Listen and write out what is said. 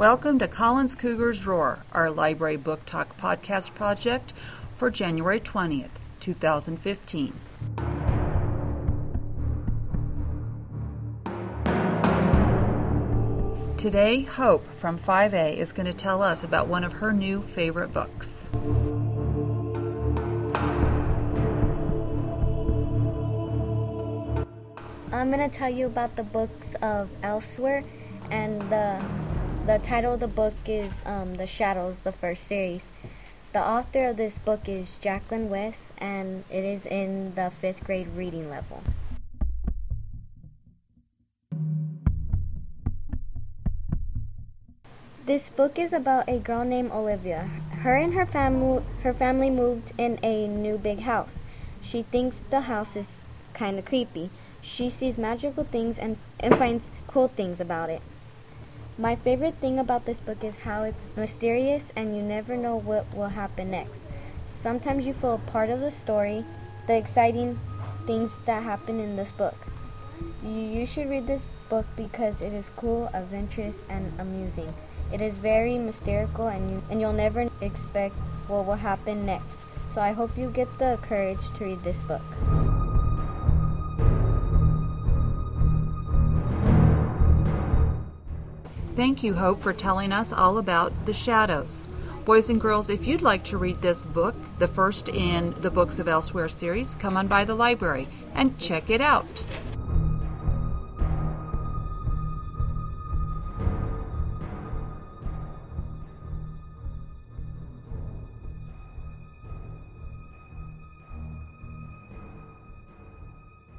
Welcome to Collins Cougars Roar, our library book talk podcast project for January 20th, 2015. Today, Hope from 5A is going to tell us about one of her new favorite books. I'm going to tell you about the books of Elsewhere, and the the title of the book is um, The Shadows, the first series. The author of this book is Jacqueline West, and it is in the fifth grade reading level. This book is about a girl named Olivia. Her and her family her family moved in a new big house. She thinks the house is kind of creepy. She sees magical things and, and finds cool things about it. My favorite thing about this book is how it's mysterious and you never know what will happen next. Sometimes you feel a part of the story, the exciting things that happen in this book. You, should read this book because it is cool, adventurous, and amusing. It is very mysterious and, you, and you'll never expect what will happen next. So I hope you get the courage to read this book. Thank you, Hope, for telling us all about the shadows. Boys and girls, if you'd like to read this book, the first in the Books of Elsewhere series, come on by the library and check it out.